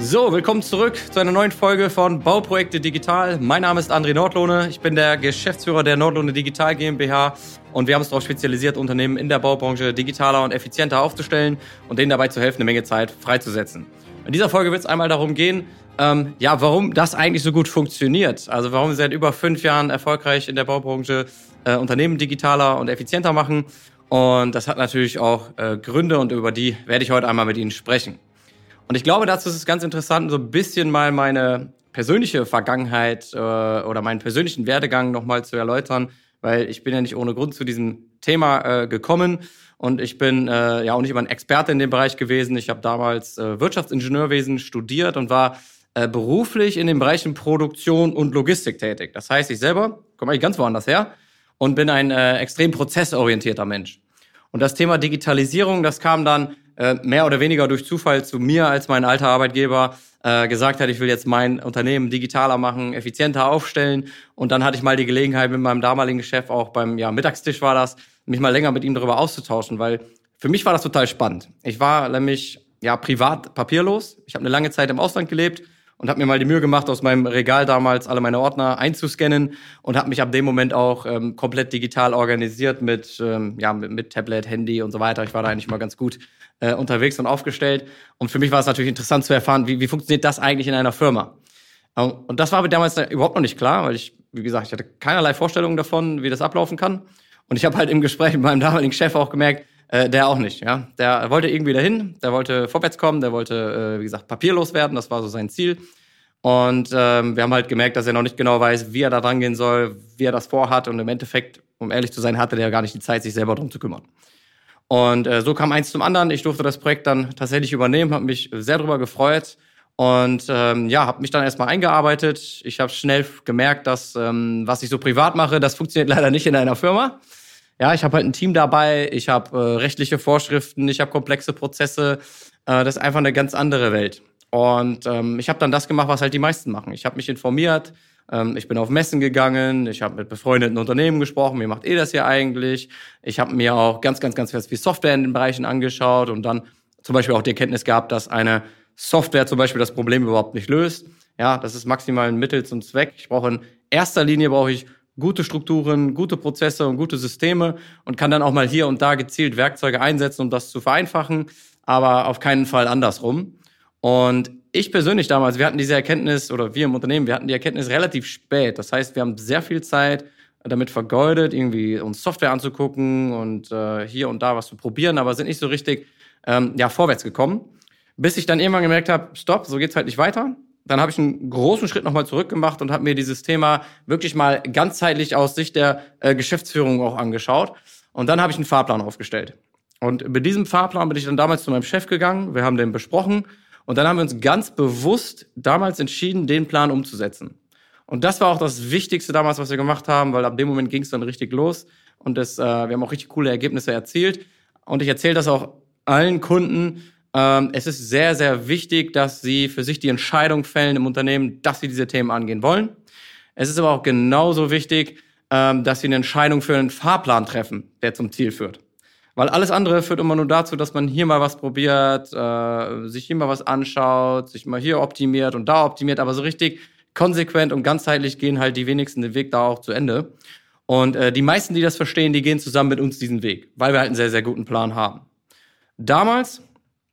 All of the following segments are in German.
So, willkommen zurück zu einer neuen Folge von Bauprojekte Digital. Mein Name ist André Nordlohne. Ich bin der Geschäftsführer der Nordlohne Digital GmbH und wir haben uns darauf spezialisiert, Unternehmen in der Baubranche digitaler und effizienter aufzustellen und denen dabei zu helfen, eine Menge Zeit freizusetzen. In dieser Folge wird es einmal darum gehen, ähm, ja, warum das eigentlich so gut funktioniert. Also warum wir seit über fünf Jahren erfolgreich in der Baubranche äh, Unternehmen digitaler und effizienter machen. Und das hat natürlich auch äh, Gründe und über die werde ich heute einmal mit Ihnen sprechen. Und ich glaube, dazu ist es ganz interessant, so ein bisschen mal meine persönliche Vergangenheit äh, oder meinen persönlichen Werdegang nochmal zu erläutern, weil ich bin ja nicht ohne Grund zu diesem Thema äh, gekommen und ich bin äh, ja auch nicht immer ein Experte in dem Bereich gewesen. Ich habe damals äh, Wirtschaftsingenieurwesen studiert und war äh, beruflich in den Bereichen Produktion und Logistik tätig. Das heißt, ich selber komme eigentlich ganz woanders her und bin ein äh, extrem prozessorientierter Mensch. Und das Thema Digitalisierung, das kam dann äh, mehr oder weniger durch Zufall zu mir, als mein alter Arbeitgeber äh, gesagt hat, ich will jetzt mein Unternehmen digitaler machen, effizienter aufstellen. Und dann hatte ich mal die Gelegenheit mit meinem damaligen Chef, auch beim ja, Mittagstisch war das, mich mal länger mit ihm darüber auszutauschen, weil für mich war das total spannend. Ich war nämlich ja privat papierlos. Ich habe eine lange Zeit im Ausland gelebt und habe mir mal die Mühe gemacht, aus meinem Regal damals alle meine Ordner einzuscannen und habe mich ab dem Moment auch ähm, komplett digital organisiert mit, ähm, ja, mit, mit Tablet, Handy und so weiter. Ich war da eigentlich mal ganz gut äh, unterwegs und aufgestellt. Und für mich war es natürlich interessant zu erfahren, wie, wie funktioniert das eigentlich in einer Firma. Und das war mir damals überhaupt noch nicht klar, weil ich, wie gesagt, ich hatte keinerlei Vorstellungen davon, wie das ablaufen kann. Und ich habe halt im Gespräch mit meinem damaligen Chef auch gemerkt, äh, der auch nicht. Ja, der wollte irgendwie dahin, der wollte vorwärts kommen, der wollte, äh, wie gesagt, papierlos werden. Das war so sein Ziel. Und ähm, wir haben halt gemerkt, dass er noch nicht genau weiß, wie er da dran gehen soll, wie er das vorhat. Und im Endeffekt, um ehrlich zu sein, hatte der gar nicht die Zeit, sich selber drum zu kümmern. Und äh, so kam eins zum anderen. Ich durfte das Projekt dann tatsächlich übernehmen, habe mich sehr darüber gefreut und ähm, ja, habe mich dann erstmal eingearbeitet. Ich habe schnell gemerkt, dass ähm, was ich so privat mache, das funktioniert leider nicht in einer Firma. Ja, ich habe halt ein Team dabei, ich habe äh, rechtliche Vorschriften, ich habe komplexe Prozesse. Äh, das ist einfach eine ganz andere Welt. Und ähm, ich habe dann das gemacht, was halt die meisten machen. Ich habe mich informiert, ähm, ich bin auf Messen gegangen, ich habe mit befreundeten Unternehmen gesprochen, wie macht ihr das hier eigentlich? Ich habe mir auch ganz, ganz, ganz viel Software in den Bereichen angeschaut und dann zum Beispiel auch die Erkenntnis gehabt, dass eine Software zum Beispiel das Problem überhaupt nicht löst. Ja, das ist maximal ein Mittel zum Zweck. Ich brauche in erster Linie brauche ich gute Strukturen, gute Prozesse und gute Systeme und kann dann auch mal hier und da gezielt Werkzeuge einsetzen, um das zu vereinfachen, aber auf keinen Fall andersrum. Und ich persönlich damals, wir hatten diese Erkenntnis, oder wir im Unternehmen, wir hatten die Erkenntnis relativ spät. Das heißt, wir haben sehr viel Zeit damit vergeudet, irgendwie uns Software anzugucken und äh, hier und da was zu probieren, aber sind nicht so richtig ähm, ja, vorwärts gekommen. Bis ich dann irgendwann gemerkt habe, stopp, so geht's halt nicht weiter. Dann habe ich einen großen Schritt nochmal zurück gemacht und habe mir dieses Thema wirklich mal ganzheitlich aus Sicht der äh, Geschäftsführung auch angeschaut. Und dann habe ich einen Fahrplan aufgestellt. Und mit diesem Fahrplan bin ich dann damals zu meinem Chef gegangen. Wir haben den besprochen und dann haben wir uns ganz bewusst damals entschieden, den Plan umzusetzen. Und das war auch das Wichtigste damals, was wir gemacht haben, weil ab dem Moment ging es dann richtig los. Und das, äh, wir haben auch richtig coole Ergebnisse erzielt. Und ich erzähle das auch allen Kunden. Ähm, es ist sehr, sehr wichtig, dass sie für sich die Entscheidung fällen im Unternehmen, dass sie diese Themen angehen wollen. Es ist aber auch genauso wichtig, ähm, dass sie eine Entscheidung für einen Fahrplan treffen, der zum Ziel führt. Weil alles andere führt immer nur dazu, dass man hier mal was probiert, äh, sich hier mal was anschaut, sich mal hier optimiert und da optimiert, aber so richtig konsequent und ganzheitlich gehen halt die wenigsten den Weg da auch zu Ende. Und äh, die meisten, die das verstehen, die gehen zusammen mit uns diesen Weg, weil wir halt einen sehr, sehr guten Plan haben. Damals,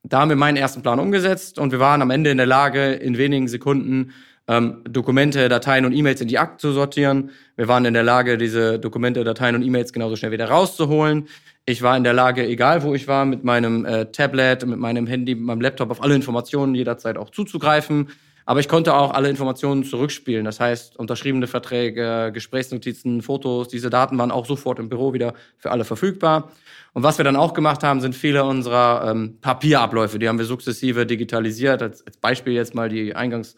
da haben wir meinen ersten Plan umgesetzt und wir waren am Ende in der Lage, in wenigen Sekunden ähm, Dokumente, Dateien und E-Mails in die Akte zu sortieren. Wir waren in der Lage, diese Dokumente, Dateien und E-Mails genauso schnell wieder rauszuholen. Ich war in der Lage, egal wo ich war, mit meinem äh, Tablet, mit meinem Handy, mit meinem Laptop auf alle Informationen jederzeit auch zuzugreifen. Aber ich konnte auch alle Informationen zurückspielen. Das heißt, unterschriebene Verträge, Gesprächsnotizen, Fotos, diese Daten waren auch sofort im Büro wieder für alle verfügbar. Und was wir dann auch gemacht haben, sind viele unserer ähm, Papierabläufe. Die haben wir sukzessive digitalisiert. Als, als Beispiel jetzt mal die Eingangs-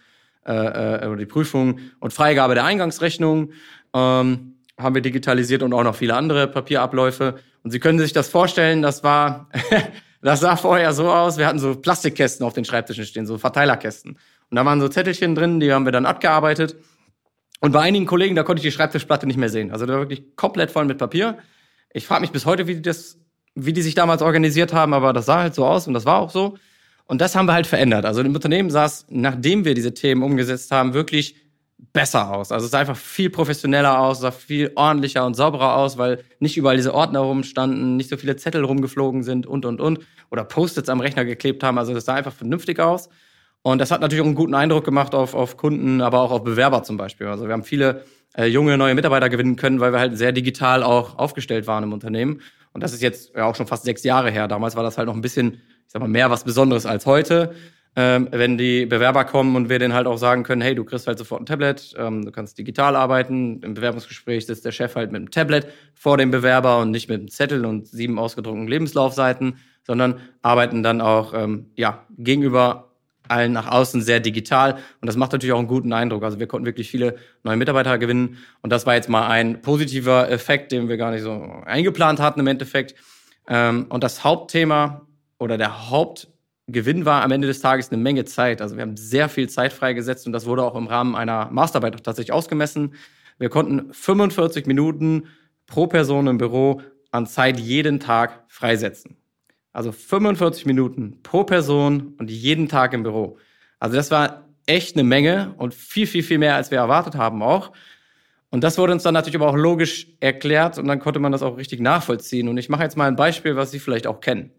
äh, äh, oder die Prüfung und Freigabe der Eingangsrechnung ähm, haben wir digitalisiert und auch noch viele andere Papierabläufe. Und Sie können sich das vorstellen, das war, das sah vorher so aus. Wir hatten so Plastikkästen auf den Schreibtischen stehen, so Verteilerkästen. Und da waren so Zettelchen drin, die haben wir dann abgearbeitet. Und bei einigen Kollegen, da konnte ich die Schreibtischplatte nicht mehr sehen. Also da war wirklich komplett voll mit Papier. Ich frage mich bis heute, wie die das, wie die sich damals organisiert haben, aber das sah halt so aus und das war auch so. Und das haben wir halt verändert. Also im Unternehmen sah es, nachdem wir diese Themen umgesetzt haben, wirklich besser aus. Also es sah einfach viel professioneller aus, sah viel ordentlicher und sauberer aus, weil nicht überall diese Ordner rumstanden, nicht so viele Zettel rumgeflogen sind und, und, und. Oder Post-its am Rechner geklebt haben. Also das sah einfach vernünftig aus. Und das hat natürlich auch einen guten Eindruck gemacht auf, auf Kunden, aber auch auf Bewerber zum Beispiel. Also wir haben viele äh, junge neue Mitarbeiter gewinnen können, weil wir halt sehr digital auch aufgestellt waren im Unternehmen. Und das ist jetzt ja auch schon fast sechs Jahre her. Damals war das halt noch ein bisschen, ich sag mal, mehr was Besonderes als heute ähm, wenn die Bewerber kommen und wir denen halt auch sagen können, hey, du kriegst halt sofort ein Tablet, ähm, du kannst digital arbeiten. Im Bewerbungsgespräch sitzt der Chef halt mit einem Tablet vor dem Bewerber und nicht mit einem Zettel und sieben ausgedruckten Lebenslaufseiten, sondern arbeiten dann auch ähm, ja gegenüber allen nach außen sehr digital und das macht natürlich auch einen guten Eindruck. Also wir konnten wirklich viele neue Mitarbeiter gewinnen und das war jetzt mal ein positiver Effekt, den wir gar nicht so eingeplant hatten im Endeffekt. Ähm, und das Hauptthema oder der Haupt Gewinn war am Ende des Tages eine Menge Zeit. Also wir haben sehr viel Zeit freigesetzt und das wurde auch im Rahmen einer Masterarbeit tatsächlich ausgemessen. Wir konnten 45 Minuten pro Person im Büro an Zeit jeden Tag freisetzen. Also 45 Minuten pro Person und jeden Tag im Büro. Also das war echt eine Menge und viel, viel, viel mehr, als wir erwartet haben auch. Und das wurde uns dann natürlich aber auch logisch erklärt und dann konnte man das auch richtig nachvollziehen. Und ich mache jetzt mal ein Beispiel, was Sie vielleicht auch kennen.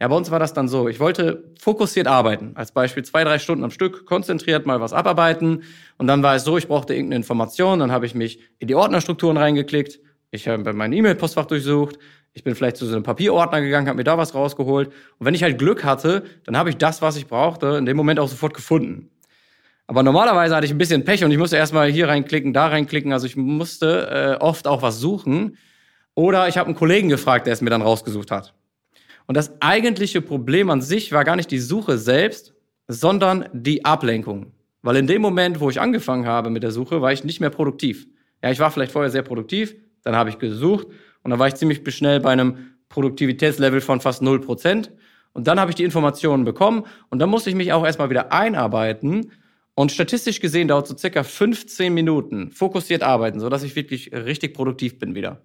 Ja, bei uns war das dann so. Ich wollte fokussiert arbeiten. Als Beispiel zwei, drei Stunden am Stück, konzentriert mal was abarbeiten. Und dann war es so, ich brauchte irgendeine Information. Dann habe ich mich in die Ordnerstrukturen reingeklickt. Ich habe mein E-Mail-Postfach durchsucht. Ich bin vielleicht zu so einem Papierordner gegangen, habe mir da was rausgeholt. Und wenn ich halt Glück hatte, dann habe ich das, was ich brauchte, in dem Moment auch sofort gefunden. Aber normalerweise hatte ich ein bisschen Pech und ich musste erstmal hier reinklicken, da reinklicken. Also ich musste äh, oft auch was suchen. Oder ich habe einen Kollegen gefragt, der es mir dann rausgesucht hat. Und das eigentliche Problem an sich war gar nicht die Suche selbst, sondern die Ablenkung. Weil in dem Moment, wo ich angefangen habe mit der Suche, war ich nicht mehr produktiv. Ja, ich war vielleicht vorher sehr produktiv, dann habe ich gesucht und dann war ich ziemlich schnell bei einem Produktivitätslevel von fast 0%. Und dann habe ich die Informationen bekommen und dann musste ich mich auch erstmal wieder einarbeiten. Und statistisch gesehen dauert so circa 15 Minuten fokussiert arbeiten, sodass ich wirklich richtig produktiv bin wieder.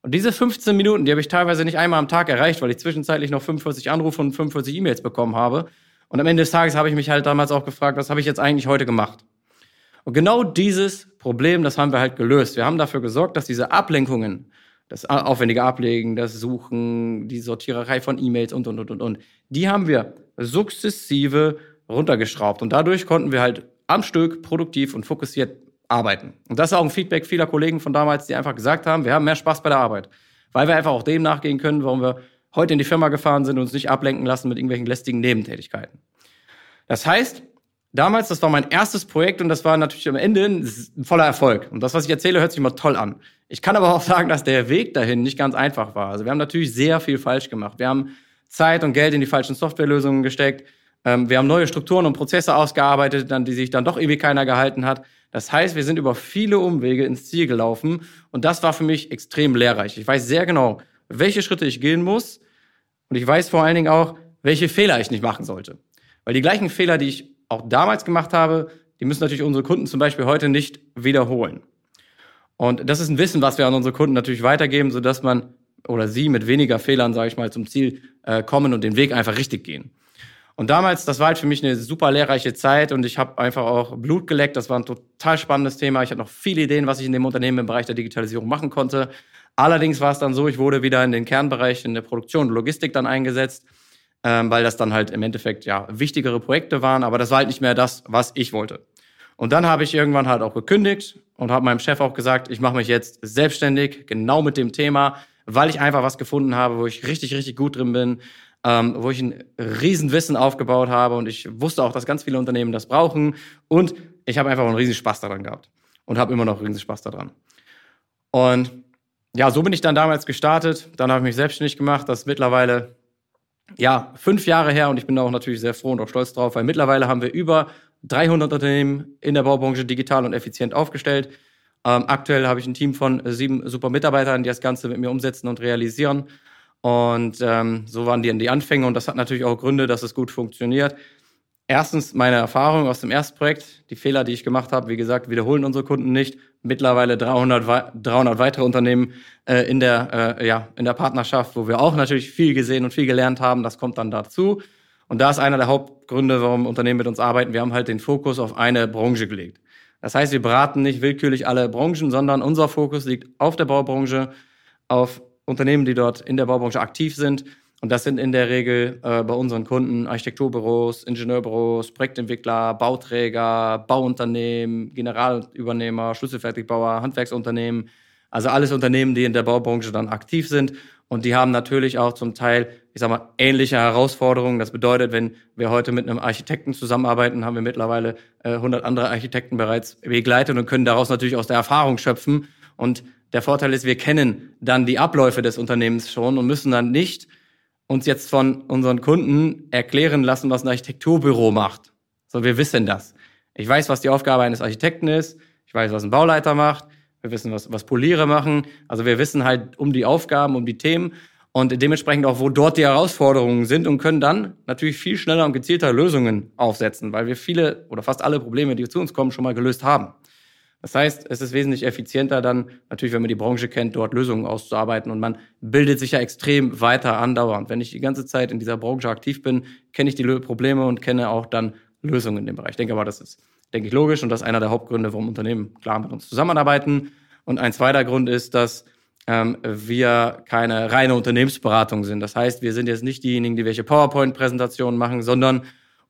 Und diese 15 Minuten, die habe ich teilweise nicht einmal am Tag erreicht, weil ich zwischenzeitlich noch 45 Anrufe und 45 E-Mails bekommen habe. Und am Ende des Tages habe ich mich halt damals auch gefragt, was habe ich jetzt eigentlich heute gemacht? Und genau dieses Problem, das haben wir halt gelöst. Wir haben dafür gesorgt, dass diese Ablenkungen, das aufwendige Ablegen, das Suchen, die Sortiererei von E-Mails und, und, und, und, und, die haben wir sukzessive runtergeschraubt. Und dadurch konnten wir halt am Stück produktiv und fokussiert arbeiten. Und das ist auch ein Feedback vieler Kollegen von damals, die einfach gesagt haben, wir haben mehr Spaß bei der Arbeit. Weil wir einfach auch dem nachgehen können, warum wir heute in die Firma gefahren sind und uns nicht ablenken lassen mit irgendwelchen lästigen Nebentätigkeiten. Das heißt, damals, das war mein erstes Projekt und das war natürlich am Ende ein voller Erfolg. Und das, was ich erzähle, hört sich immer toll an. Ich kann aber auch sagen, dass der Weg dahin nicht ganz einfach war. Also wir haben natürlich sehr viel falsch gemacht. Wir haben Zeit und Geld in die falschen Softwarelösungen gesteckt. Ähm, wir haben neue Strukturen und Prozesse ausgearbeitet, an die sich dann doch irgendwie keiner gehalten hat. Das heißt, wir sind über viele Umwege ins Ziel gelaufen und das war für mich extrem lehrreich. Ich weiß sehr genau, welche Schritte ich gehen muss und ich weiß vor allen Dingen auch, welche Fehler ich nicht machen sollte. Weil die gleichen Fehler, die ich auch damals gemacht habe, die müssen natürlich unsere Kunden zum Beispiel heute nicht wiederholen. Und das ist ein Wissen, was wir an unsere Kunden natürlich weitergeben, sodass man oder sie mit weniger Fehlern, sage ich mal, zum Ziel äh, kommen und den Weg einfach richtig gehen. Und damals, das war halt für mich eine super lehrreiche Zeit und ich habe einfach auch Blut geleckt. Das war ein total spannendes Thema. Ich hatte noch viele Ideen, was ich in dem Unternehmen im Bereich der Digitalisierung machen konnte. Allerdings war es dann so, ich wurde wieder in den Kernbereich in der Produktion und Logistik dann eingesetzt, ähm, weil das dann halt im Endeffekt ja wichtigere Projekte waren. Aber das war halt nicht mehr das, was ich wollte. Und dann habe ich irgendwann halt auch gekündigt und habe meinem Chef auch gesagt, ich mache mich jetzt selbstständig, genau mit dem Thema, weil ich einfach was gefunden habe, wo ich richtig, richtig gut drin bin, ähm, wo ich ein Riesenwissen aufgebaut habe und ich wusste auch, dass ganz viele Unternehmen das brauchen und ich habe einfach einen riesen Spaß daran gehabt und habe immer noch riesen Spaß daran. Und ja, so bin ich dann damals gestartet. Dann habe ich mich selbstständig gemacht. Das ist mittlerweile ja fünf Jahre her und ich bin da auch natürlich sehr froh und auch stolz drauf, weil mittlerweile haben wir über 300 Unternehmen in der Baubranche digital und effizient aufgestellt. Ähm, aktuell habe ich ein Team von sieben super Mitarbeitern, die das Ganze mit mir umsetzen und realisieren. Und ähm, so waren die in die Anfänge und das hat natürlich auch Gründe, dass es gut funktioniert. Erstens meine Erfahrung aus dem ersten Projekt, die Fehler, die ich gemacht habe, wie gesagt, wiederholen unsere Kunden nicht. Mittlerweile 300, 300 weitere Unternehmen äh, in, der, äh, ja, in der Partnerschaft, wo wir auch natürlich viel gesehen und viel gelernt haben. Das kommt dann dazu. Und da ist einer der Hauptgründe, warum Unternehmen mit uns arbeiten. Wir haben halt den Fokus auf eine Branche gelegt. Das heißt, wir beraten nicht willkürlich alle Branchen, sondern unser Fokus liegt auf der Baubranche, auf Unternehmen, die dort in der Baubranche aktiv sind. Und das sind in der Regel äh, bei unseren Kunden Architekturbüros, Ingenieurbüros, Projektentwickler, Bauträger, Bauunternehmen, Generalübernehmer, Schlüsselfertigbauer, Handwerksunternehmen. Also alles Unternehmen, die in der Baubranche dann aktiv sind. Und die haben natürlich auch zum Teil, ich sag mal, ähnliche Herausforderungen. Das bedeutet, wenn wir heute mit einem Architekten zusammenarbeiten, haben wir mittlerweile äh, 100 andere Architekten bereits begleitet und können daraus natürlich aus der Erfahrung schöpfen. Und der Vorteil ist, wir kennen dann die Abläufe des Unternehmens schon und müssen dann nicht uns jetzt von unseren Kunden erklären lassen, was ein Architekturbüro macht. So, wir wissen das. Ich weiß, was die Aufgabe eines Architekten ist. Ich weiß, was ein Bauleiter macht. Wir wissen, was, was Poliere machen. Also wir wissen halt um die Aufgaben, um die Themen und dementsprechend auch, wo dort die Herausforderungen sind und können dann natürlich viel schneller und gezielter Lösungen aufsetzen, weil wir viele oder fast alle Probleme, die zu uns kommen, schon mal gelöst haben. Das heißt, es ist wesentlich effizienter dann, natürlich, wenn man die Branche kennt, dort Lösungen auszuarbeiten und man bildet sich ja extrem weiter andauernd. Wenn ich die ganze Zeit in dieser Branche aktiv bin, kenne ich die Probleme und kenne auch dann Lösungen in dem Bereich. Ich denke aber, das ist, denke ich, logisch und das ist einer der Hauptgründe, warum Unternehmen klar mit uns zusammenarbeiten. Und ein zweiter Grund ist, dass ähm, wir keine reine Unternehmensberatung sind. Das heißt, wir sind jetzt nicht diejenigen, die welche PowerPoint-Präsentationen machen, sondern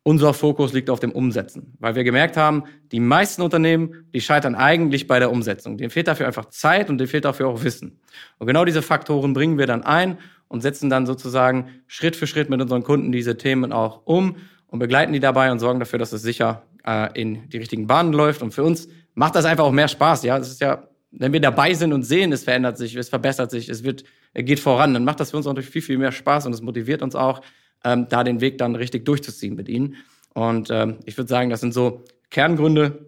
unser Fokus liegt auf dem Umsetzen, weil wir gemerkt haben, die meisten Unternehmen, die scheitern eigentlich bei der Umsetzung. Denen fehlt dafür einfach Zeit und denen fehlt dafür auch Wissen. Und genau diese Faktoren bringen wir dann ein und setzen dann sozusagen Schritt für Schritt mit unseren Kunden diese Themen auch um und begleiten die dabei und sorgen dafür, dass es sicher äh, in die richtigen Bahnen läuft. Und für uns macht das einfach auch mehr Spaß. Ja, es ist ja, wenn wir dabei sind und sehen, es verändert sich, es verbessert sich, es wird, geht voran, dann macht das für uns natürlich viel, viel mehr Spaß und es motiviert uns auch ähm, da den Weg dann richtig durchzuziehen mit ihnen. Und ähm, ich würde sagen, das sind so Kerngründe.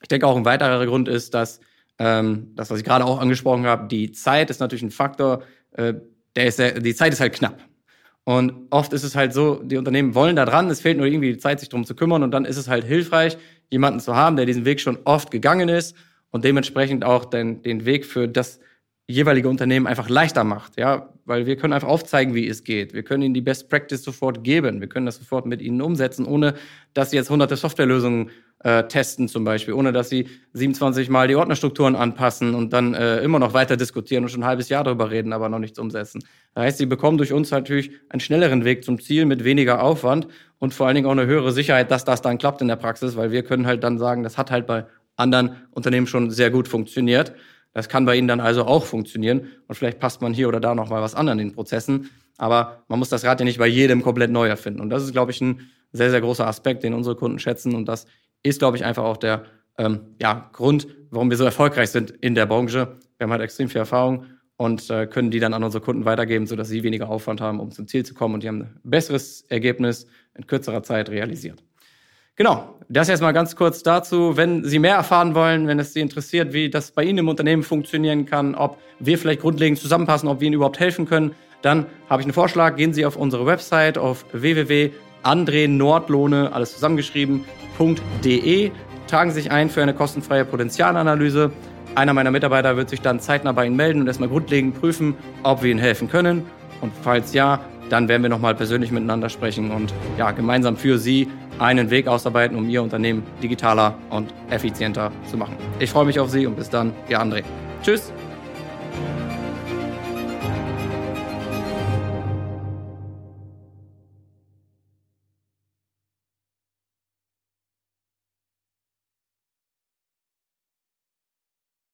Ich denke auch ein weiterer Grund ist, dass ähm, das, was ich gerade auch angesprochen habe, die Zeit ist natürlich ein Faktor, äh, der ist sehr, die Zeit ist halt knapp. Und oft ist es halt so, die Unternehmen wollen da dran, es fehlt nur irgendwie die Zeit, sich drum zu kümmern und dann ist es halt hilfreich, jemanden zu haben, der diesen Weg schon oft gegangen ist und dementsprechend auch den, den Weg für das jeweilige Unternehmen einfach leichter macht, ja, weil wir können einfach aufzeigen, wie es geht. Wir können ihnen die Best Practice sofort geben. Wir können das sofort mit ihnen umsetzen, ohne dass sie jetzt hunderte Softwarelösungen äh, testen zum Beispiel, ohne dass sie 27 Mal die Ordnerstrukturen anpassen und dann äh, immer noch weiter diskutieren und schon ein halbes Jahr darüber reden, aber noch nichts umsetzen. Das heißt, sie bekommen durch uns natürlich einen schnelleren Weg zum Ziel mit weniger Aufwand und vor allen Dingen auch eine höhere Sicherheit, dass das dann klappt in der Praxis, weil wir können halt dann sagen, das hat halt bei anderen Unternehmen schon sehr gut funktioniert. Das kann bei Ihnen dann also auch funktionieren und vielleicht passt man hier oder da noch mal was an an den Prozessen. Aber man muss das Rad ja nicht bei jedem komplett neu erfinden. Und das ist, glaube ich, ein sehr, sehr großer Aspekt, den unsere Kunden schätzen. Und das ist, glaube ich, einfach auch der ähm, ja, Grund, warum wir so erfolgreich sind in der Branche. Wir haben halt extrem viel Erfahrung und äh, können die dann an unsere Kunden weitergeben, sodass sie weniger Aufwand haben, um zum Ziel zu kommen. Und die haben ein besseres Ergebnis in kürzerer Zeit realisiert. Genau, das jetzt mal ganz kurz dazu. Wenn Sie mehr erfahren wollen, wenn es Sie interessiert, wie das bei Ihnen im Unternehmen funktionieren kann, ob wir vielleicht grundlegend zusammenpassen, ob wir Ihnen überhaupt helfen können, dann habe ich einen Vorschlag. Gehen Sie auf unsere Website auf www.andrenordlohne, alles zusammengeschrieben.de, tragen Sie sich ein für eine kostenfreie Potenzialanalyse. Einer meiner Mitarbeiter wird sich dann zeitnah bei Ihnen melden und erstmal grundlegend prüfen, ob wir Ihnen helfen können. Und falls ja, dann werden wir nochmal persönlich miteinander sprechen und ja, gemeinsam für Sie einen Weg ausarbeiten, um Ihr Unternehmen digitaler und effizienter zu machen. Ich freue mich auf Sie und bis dann, Ihr André. Tschüss!